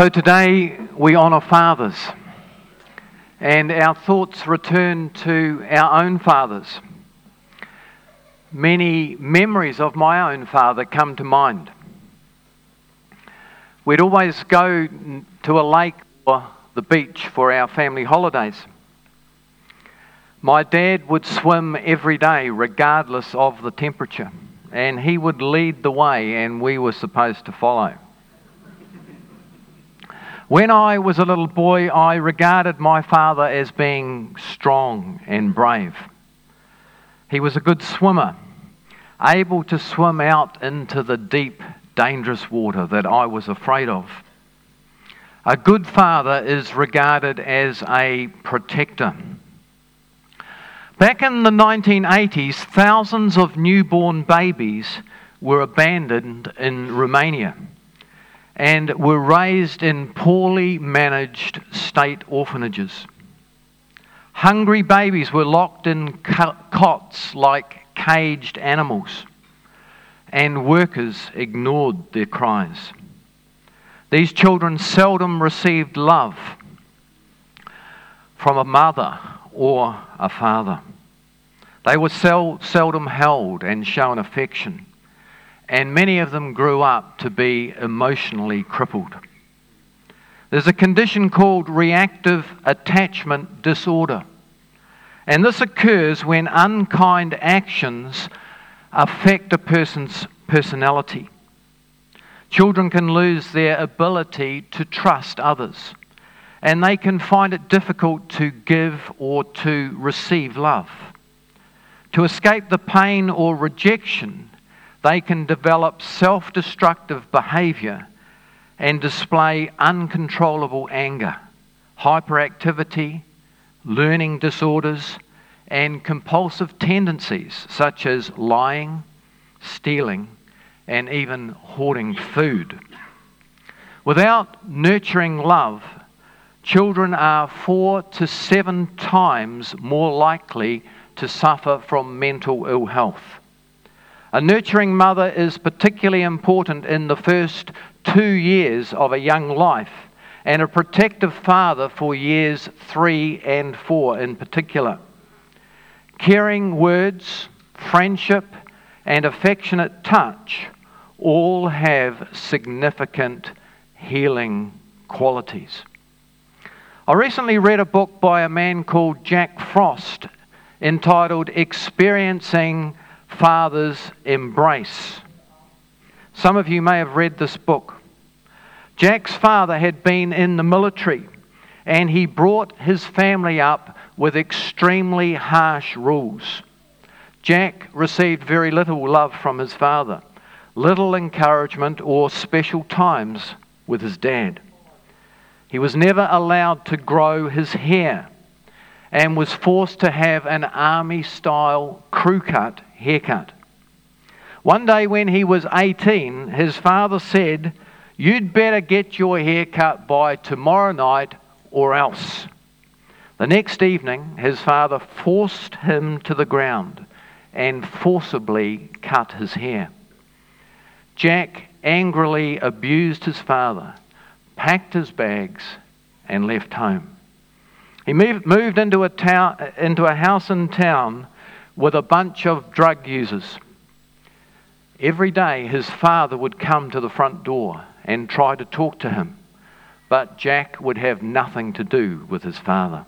So today we honour fathers, and our thoughts return to our own fathers. Many memories of my own father come to mind. We'd always go to a lake or the beach for our family holidays. My dad would swim every day, regardless of the temperature, and he would lead the way, and we were supposed to follow. When I was a little boy, I regarded my father as being strong and brave. He was a good swimmer, able to swim out into the deep, dangerous water that I was afraid of. A good father is regarded as a protector. Back in the 1980s, thousands of newborn babies were abandoned in Romania and were raised in poorly managed state orphanages. Hungry babies were locked in cots like caged animals, and workers ignored their cries. These children seldom received love from a mother or a father. They were sel- seldom held and shown affection and many of them grew up to be emotionally crippled. There's a condition called reactive attachment disorder. And this occurs when unkind actions affect a person's personality. Children can lose their ability to trust others, and they can find it difficult to give or to receive love. To escape the pain or rejection, they can develop self destructive behavior and display uncontrollable anger, hyperactivity, learning disorders, and compulsive tendencies such as lying, stealing, and even hoarding food. Without nurturing love, children are four to seven times more likely to suffer from mental ill health. A nurturing mother is particularly important in the first two years of a young life, and a protective father for years three and four in particular. Caring words, friendship, and affectionate touch all have significant healing qualities. I recently read a book by a man called Jack Frost entitled Experiencing Father's Embrace. Some of you may have read this book. Jack's father had been in the military and he brought his family up with extremely harsh rules. Jack received very little love from his father, little encouragement or special times with his dad. He was never allowed to grow his hair and was forced to have an army style crew cut haircut. One day when he was 18, his father said, You'd better get your hair cut by tomorrow night or else. The next evening, his father forced him to the ground and forcibly cut his hair. Jack angrily abused his father, packed his bags, and left home. He moved into a, town, into a house in town with a bunch of drug users. Every day, his father would come to the front door and try to talk to him, but Jack would have nothing to do with his father.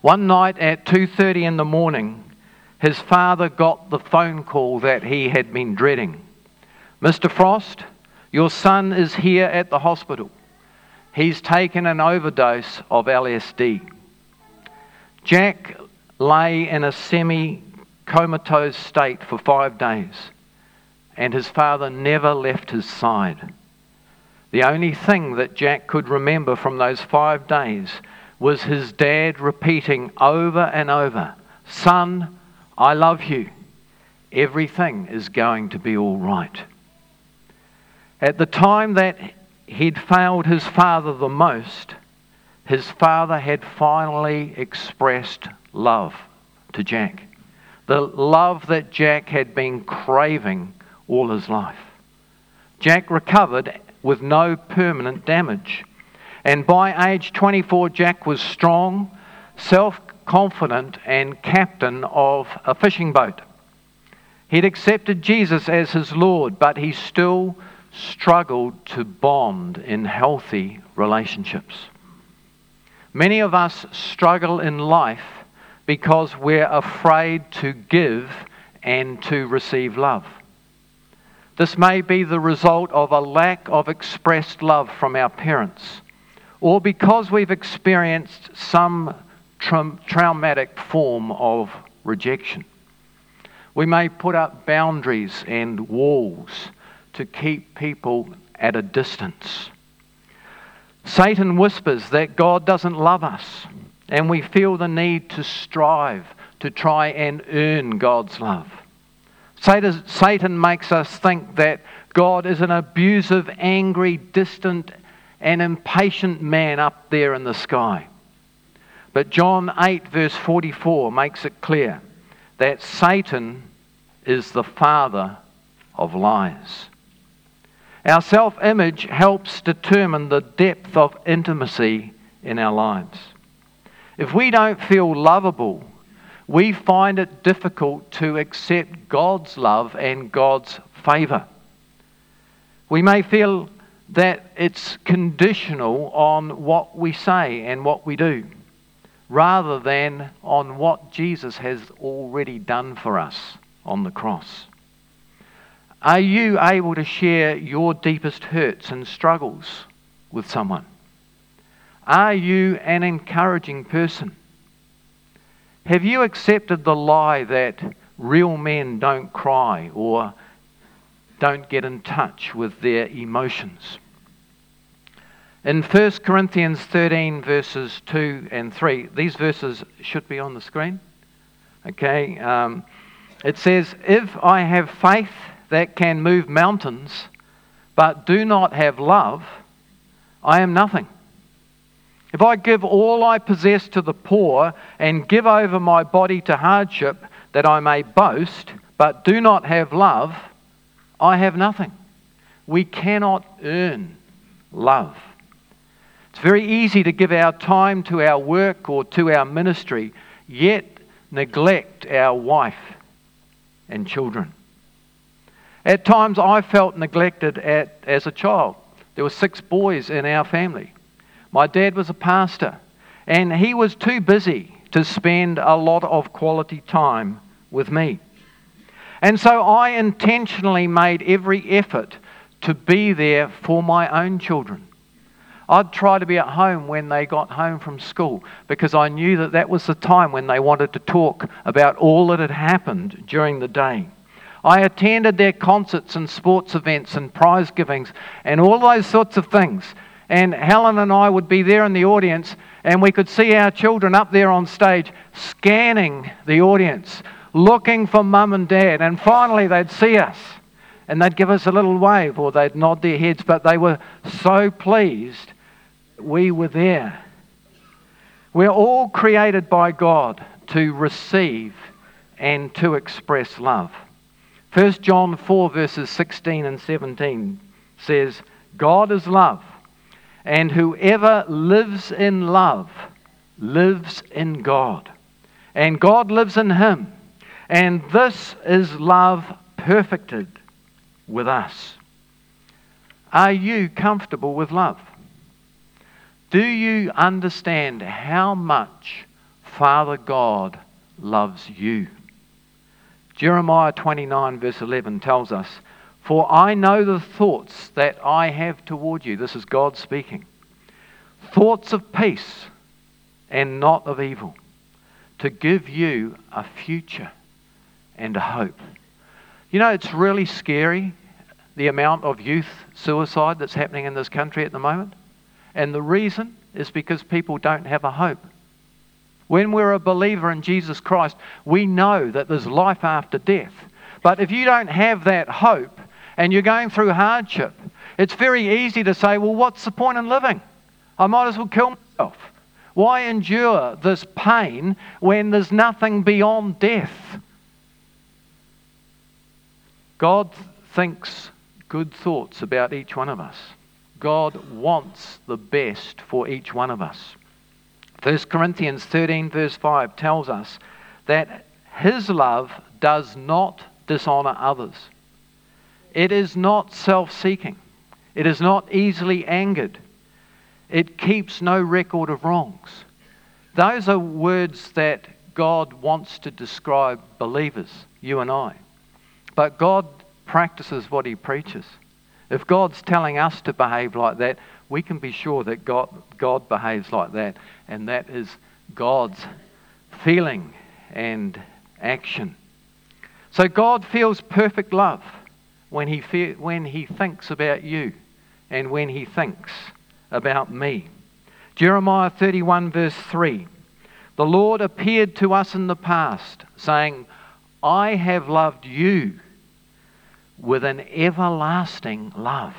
One night at 2:30 in the morning, his father got the phone call that he had been dreading. Mr. Frost, your son is here at the hospital. He's taken an overdose of LSD. Jack lay in a semi comatose state for five days, and his father never left his side. The only thing that Jack could remember from those five days was his dad repeating over and over, Son, I love you. Everything is going to be all right. At the time that he'd failed his father the most, his father had finally expressed love to Jack. The love that Jack had been craving all his life. Jack recovered with no permanent damage. And by age 24, Jack was strong, self confident, and captain of a fishing boat. He'd accepted Jesus as his Lord, but he still struggled to bond in healthy relationships. Many of us struggle in life because we're afraid to give and to receive love. This may be the result of a lack of expressed love from our parents, or because we've experienced some tra- traumatic form of rejection. We may put up boundaries and walls to keep people at a distance. Satan whispers that God doesn't love us, and we feel the need to strive to try and earn God's love. Satan makes us think that God is an abusive, angry, distant, and impatient man up there in the sky. But John 8, verse 44, makes it clear that Satan is the father of lies. Our self image helps determine the depth of intimacy in our lives. If we don't feel lovable, we find it difficult to accept God's love and God's favour. We may feel that it's conditional on what we say and what we do, rather than on what Jesus has already done for us on the cross. Are you able to share your deepest hurts and struggles with someone? Are you an encouraging person? Have you accepted the lie that real men don't cry or don't get in touch with their emotions? In 1 Corinthians 13, verses 2 and 3, these verses should be on the screen. Okay, um, it says, If I have faith that can move mountains, but do not have love, I am nothing. If I give all I possess to the poor and give over my body to hardship that I may boast, but do not have love, I have nothing. We cannot earn love. It's very easy to give our time to our work or to our ministry, yet neglect our wife and children. At times, I felt neglected at, as a child. There were six boys in our family. My dad was a pastor, and he was too busy to spend a lot of quality time with me. And so I intentionally made every effort to be there for my own children. I'd try to be at home when they got home from school because I knew that that was the time when they wanted to talk about all that had happened during the day. I attended their concerts and sports events and prize givings and all those sorts of things. And Helen and I would be there in the audience, and we could see our children up there on stage scanning the audience, looking for mum and dad. And finally, they'd see us and they'd give us a little wave or they'd nod their heads, but they were so pleased we were there. We're all created by God to receive and to express love. 1 John 4, verses 16 and 17 says, God is love, and whoever lives in love lives in God, and God lives in him. And this is love perfected with us. Are you comfortable with love? Do you understand how much Father God loves you? Jeremiah 29, verse 11 tells us, For I know the thoughts that I have toward you. This is God speaking. Thoughts of peace and not of evil, to give you a future and a hope. You know, it's really scary the amount of youth suicide that's happening in this country at the moment. And the reason is because people don't have a hope. When we're a believer in Jesus Christ, we know that there's life after death. But if you don't have that hope and you're going through hardship, it's very easy to say, well, what's the point in living? I might as well kill myself. Why endure this pain when there's nothing beyond death? God thinks good thoughts about each one of us. God wants the best for each one of us. 1 Corinthians 13, verse 5 tells us that His love does not dishonor others. It is not self seeking. It is not easily angered. It keeps no record of wrongs. Those are words that God wants to describe believers, you and I. But God practices what He preaches. If God's telling us to behave like that, we can be sure that God, God behaves like that, and that is God's feeling and action. So God feels perfect love when he, fe- when he thinks about you and when he thinks about me. Jeremiah 31, verse 3 The Lord appeared to us in the past, saying, I have loved you with an everlasting love.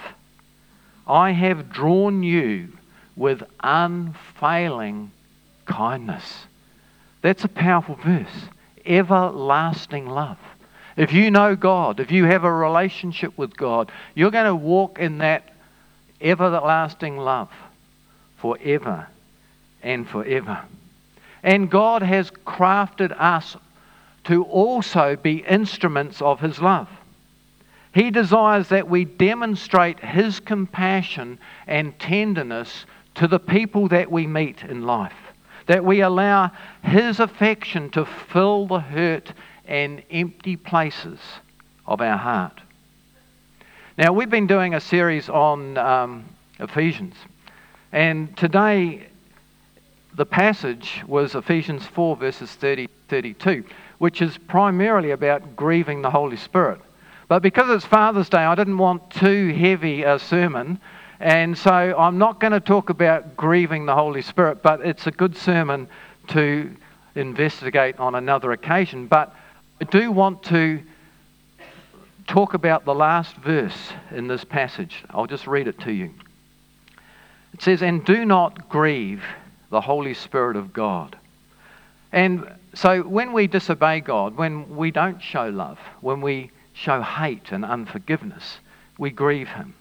I have drawn you with unfailing kindness. That's a powerful verse. Everlasting love. If you know God, if you have a relationship with God, you're going to walk in that everlasting love forever and forever. And God has crafted us to also be instruments of His love. He desires that we demonstrate His compassion and tenderness to the people that we meet in life, that we allow His affection to fill the hurt and empty places of our heart. Now, we've been doing a series on um, Ephesians, and today the passage was Ephesians 4, verses 30 32, which is primarily about grieving the Holy Spirit. But because it's Father's Day, I didn't want too heavy a sermon. And so I'm not going to talk about grieving the Holy Spirit, but it's a good sermon to investigate on another occasion. But I do want to talk about the last verse in this passage. I'll just read it to you. It says, And do not grieve the Holy Spirit of God. And so when we disobey God, when we don't show love, when we show hate and unforgiveness, we grieve him.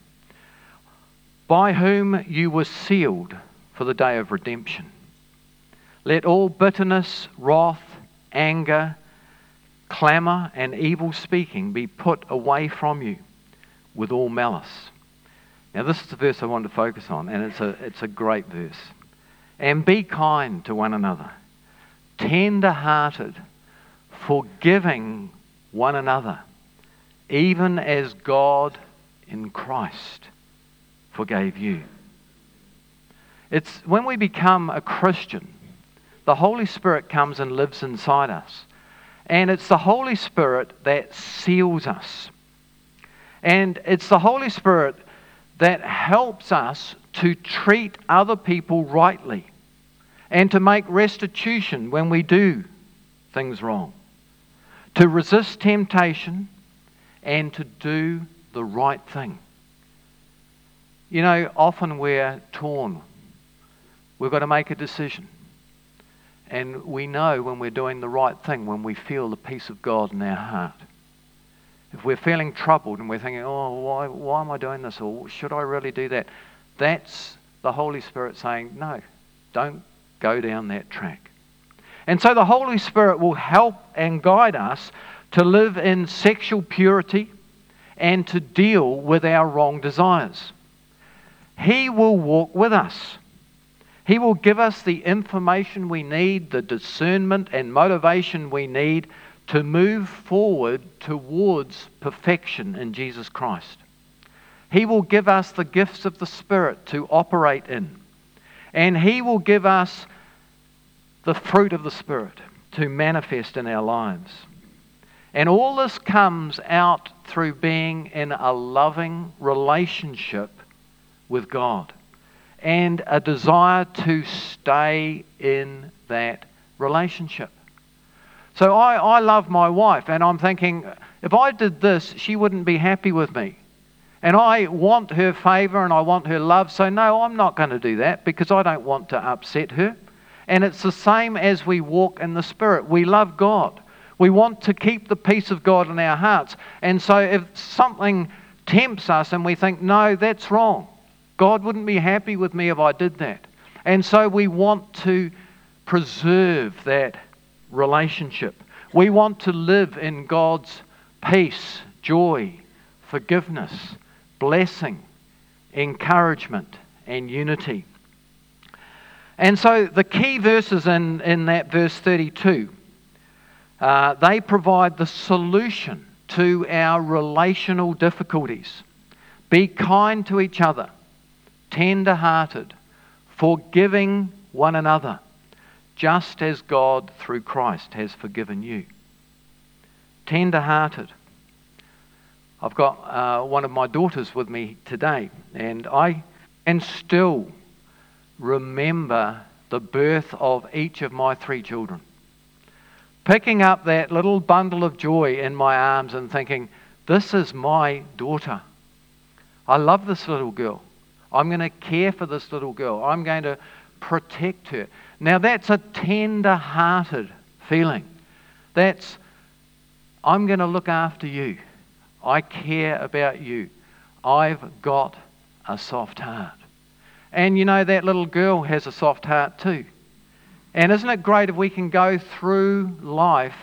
By whom you were sealed for the day of redemption. Let all bitterness, wrath, anger, clamour, and evil speaking be put away from you with all malice. Now, this is the verse I want to focus on, and it's a, it's a great verse. And be kind to one another, tender hearted, forgiving one another even as God in Christ forgave you. It's when we become a Christian, the Holy Spirit comes and lives inside us. And it's the Holy Spirit that seals us. And it's the Holy Spirit that helps us to treat other people rightly and to make restitution when we do things wrong, to resist temptation and to do the right thing. You know, often we're torn. We've got to make a decision. And we know when we're doing the right thing, when we feel the peace of God in our heart. If we're feeling troubled and we're thinking, oh, why, why am I doing this? Or should I really do that? That's the Holy Spirit saying, no, don't go down that track. And so the Holy Spirit will help and guide us to live in sexual purity and to deal with our wrong desires. He will walk with us. He will give us the information we need, the discernment and motivation we need to move forward towards perfection in Jesus Christ. He will give us the gifts of the Spirit to operate in. And He will give us the fruit of the Spirit to manifest in our lives. And all this comes out through being in a loving relationship with God and a desire to stay in that relationship. So I, I love my wife, and I'm thinking, if I did this, she wouldn't be happy with me. And I want her favor and I want her love, so no, I'm not going to do that because I don't want to upset her. And it's the same as we walk in the Spirit. We love God. We want to keep the peace of God in our hearts. And so if something tempts us and we think, no, that's wrong, God wouldn't be happy with me if I did that. And so we want to preserve that relationship. We want to live in God's peace, joy, forgiveness, blessing, encouragement, and unity. And so the key verses in, in that verse 32, uh, they provide the solution to our relational difficulties. Be kind to each other, tender hearted, forgiving one another, just as God through Christ has forgiven you. Tender hearted. I've got uh, one of my daughters with me today, and I can still remember the birth of each of my three children. Picking up that little bundle of joy in my arms and thinking, This is my daughter. I love this little girl. I'm going to care for this little girl. I'm going to protect her. Now, that's a tender hearted feeling. That's, I'm going to look after you. I care about you. I've got a soft heart. And you know, that little girl has a soft heart too. And isn't it great if we can go through life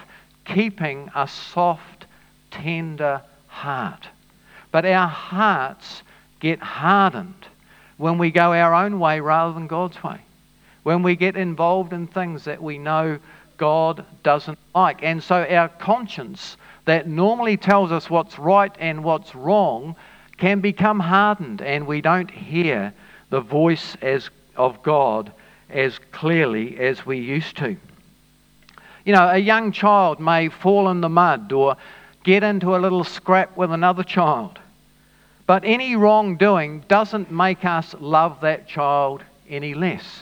keeping a soft, tender heart? But our hearts get hardened when we go our own way rather than God's way. When we get involved in things that we know God doesn't like. And so our conscience, that normally tells us what's right and what's wrong, can become hardened and we don't hear the voice as, of God as clearly as we used to. You know, a young child may fall in the mud or get into a little scrap with another child. But any wrongdoing doesn't make us love that child any less.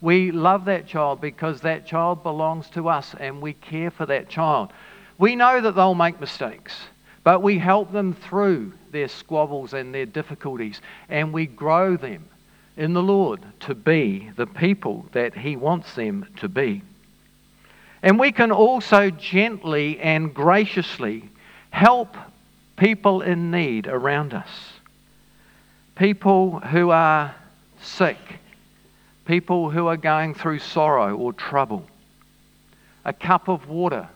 We love that child because that child belongs to us and we care for that child. We know that they'll make mistakes, but we help them through their squabbles and their difficulties and we grow them in the Lord to be the people that He wants them to be. And we can also gently and graciously help people in need around us. People who are sick, people who are going through sorrow or trouble. A cup of water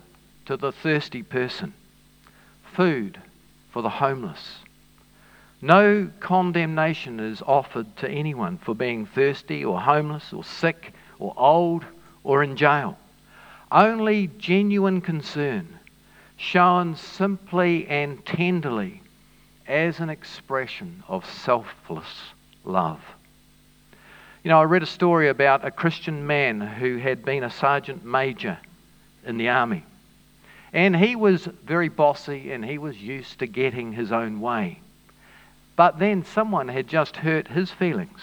to the thirsty person, food for the homeless no condemnation is offered to anyone for being thirsty or homeless or sick or old or in jail. Only genuine concern, shown simply and tenderly as an expression of selfless love. You know, I read a story about a Christian man who had been a sergeant major in the army. And he was very bossy and he was used to getting his own way. But then someone had just hurt his feelings.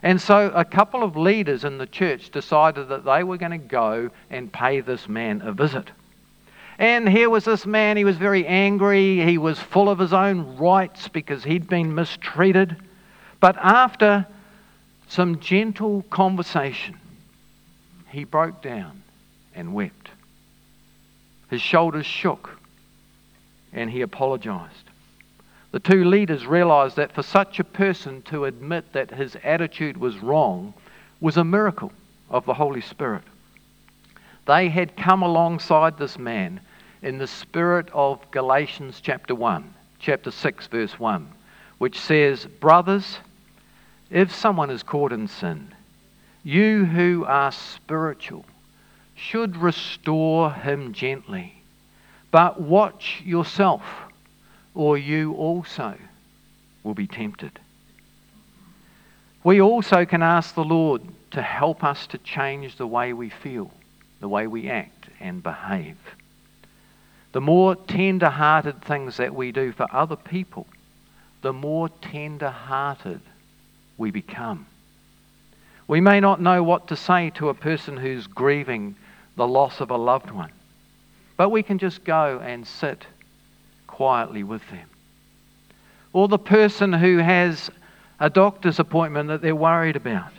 And so a couple of leaders in the church decided that they were going to go and pay this man a visit. And here was this man, he was very angry. He was full of his own rights because he'd been mistreated. But after some gentle conversation, he broke down and wept. His shoulders shook and he apologized. The two leaders realized that for such a person to admit that his attitude was wrong was a miracle of the Holy Spirit. They had come alongside this man in the spirit of Galatians chapter 1, chapter 6, verse 1, which says, Brothers, if someone is caught in sin, you who are spiritual should restore him gently, but watch yourself or you also will be tempted. We also can ask the Lord to help us to change the way we feel, the way we act and behave. The more tender hearted things that we do for other people, the more tender hearted we become. We may not know what to say to a person who's grieving the loss of a loved one, but we can just go and sit quietly with them. Or the person who has a doctor's appointment that they're worried about.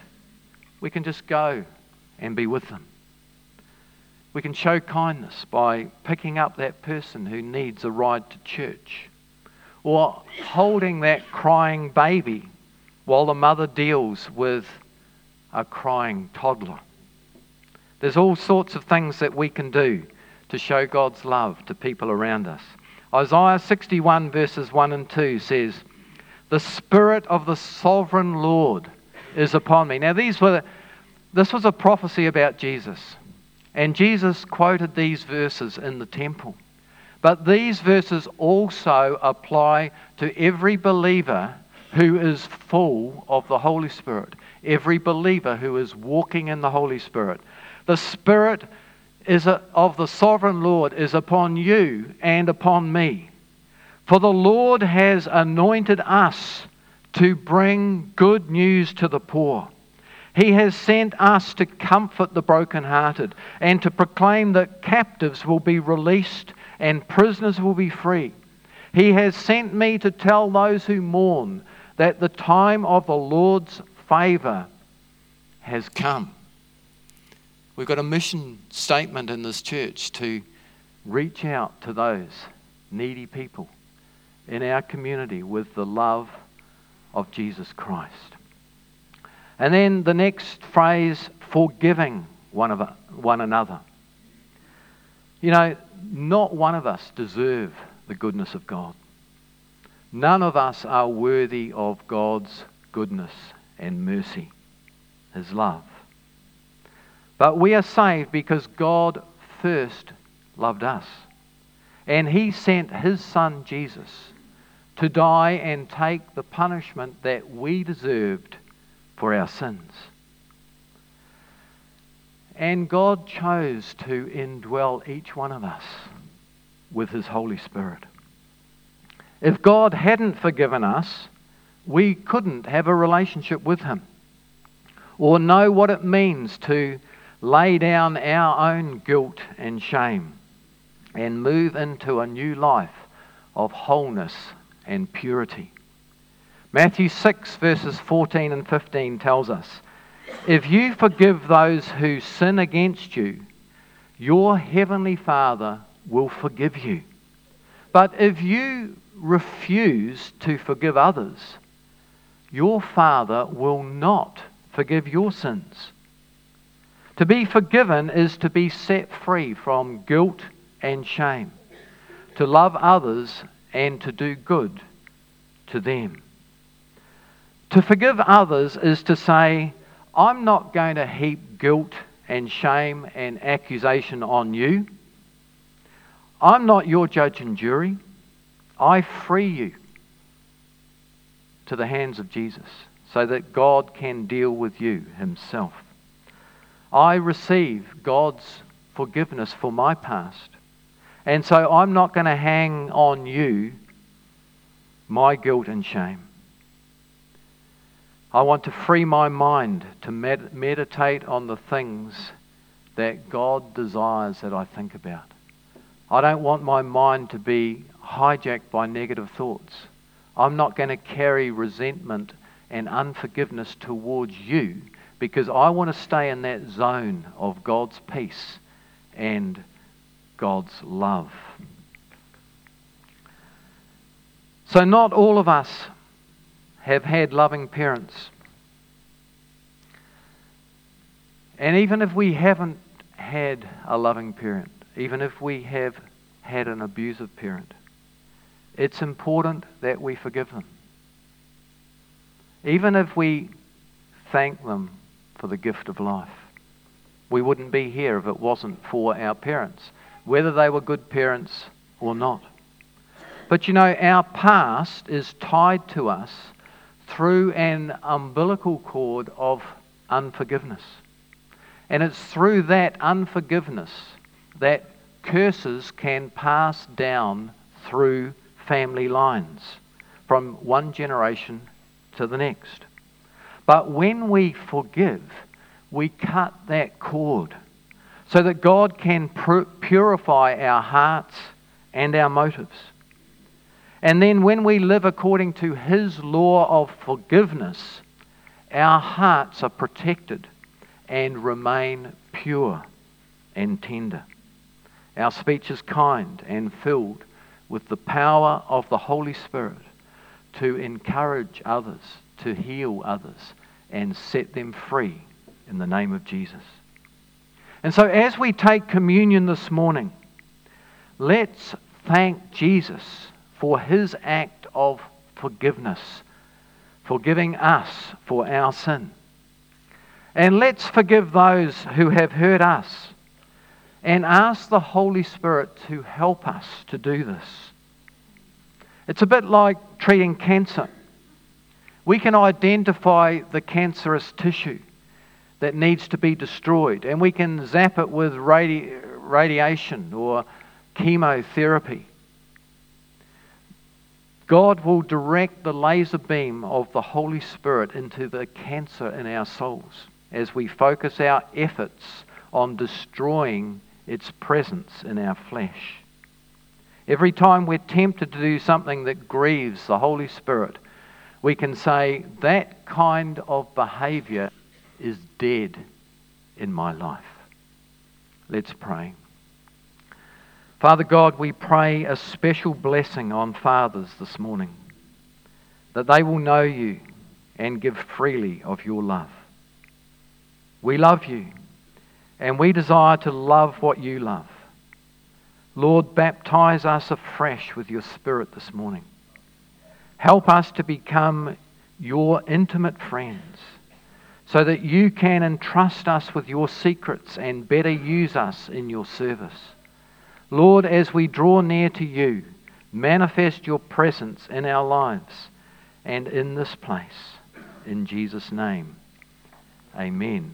We can just go and be with them. We can show kindness by picking up that person who needs a ride to church or holding that crying baby while the mother deals with a crying toddler. There's all sorts of things that we can do to show God's love to people around us. Isaiah 61, verses 1 and 2 says, The Spirit of the sovereign Lord is upon me. Now, these were, this was a prophecy about Jesus. And Jesus quoted these verses in the temple. But these verses also apply to every believer who is full of the Holy Spirit, every believer who is walking in the Holy Spirit. The Spirit is a, of the sovereign Lord is upon you and upon me. For the Lord has anointed us to bring good news to the poor. He has sent us to comfort the brokenhearted and to proclaim that captives will be released and prisoners will be free. He has sent me to tell those who mourn that the time of the Lord's favor has come. We've got a mission statement in this church to reach out to those needy people in our community with the love of Jesus Christ. And then the next phrase, forgiving one, of, one another. You know, not one of us deserve the goodness of God. None of us are worthy of God's goodness and mercy, His love. But we are saved because God first loved us. And He sent His Son Jesus to die and take the punishment that we deserved for our sins. And God chose to indwell each one of us with His Holy Spirit. If God hadn't forgiven us, we couldn't have a relationship with Him or know what it means to lay down our own guilt and shame and move into a new life of wholeness and purity. Matthew 6, verses 14 and 15 tells us If you forgive those who sin against you, your heavenly Father will forgive you. But if you refuse to forgive others, your Father will not forgive your sins. To be forgiven is to be set free from guilt and shame, to love others and to do good to them. To forgive others is to say, I'm not going to heap guilt and shame and accusation on you. I'm not your judge and jury. I free you to the hands of Jesus so that God can deal with you himself. I receive God's forgiveness for my past. And so I'm not going to hang on you my guilt and shame. I want to free my mind to med- meditate on the things that God desires that I think about. I don't want my mind to be hijacked by negative thoughts. I'm not going to carry resentment and unforgiveness towards you because I want to stay in that zone of God's peace and God's love. So, not all of us have had loving parents. And even if we haven't had a loving parent, even if we have had an abusive parent, it's important that we forgive them. Even if we thank them for the gift of life. We wouldn't be here if it wasn't for our parents, whether they were good parents or not. But you know, our past is tied to us through an umbilical cord of unforgiveness. And it's through that unforgiveness that curses can pass down through family lines from one generation to the next. But when we forgive, we cut that cord so that God can purify our hearts and our motives. And then when we live according to His law of forgiveness, our hearts are protected and remain pure and tender. Our speech is kind and filled with the power of the Holy Spirit to encourage others to heal others and set them free in the name of Jesus. And so, as we take communion this morning, let's thank Jesus for his act of forgiveness, forgiving us for our sin. And let's forgive those who have hurt us and ask the Holy Spirit to help us to do this. It's a bit like treating cancer. We can identify the cancerous tissue that needs to be destroyed, and we can zap it with radi- radiation or chemotherapy. God will direct the laser beam of the Holy Spirit into the cancer in our souls as we focus our efforts on destroying its presence in our flesh. Every time we're tempted to do something that grieves the Holy Spirit, we can say, That kind of behavior is dead in my life. Let's pray. Father God, we pray a special blessing on fathers this morning, that they will know you and give freely of your love. We love you, and we desire to love what you love. Lord, baptize us afresh with your Spirit this morning. Help us to become your intimate friends so that you can entrust us with your secrets and better use us in your service. Lord, as we draw near to you, manifest your presence in our lives and in this place. In Jesus' name, amen.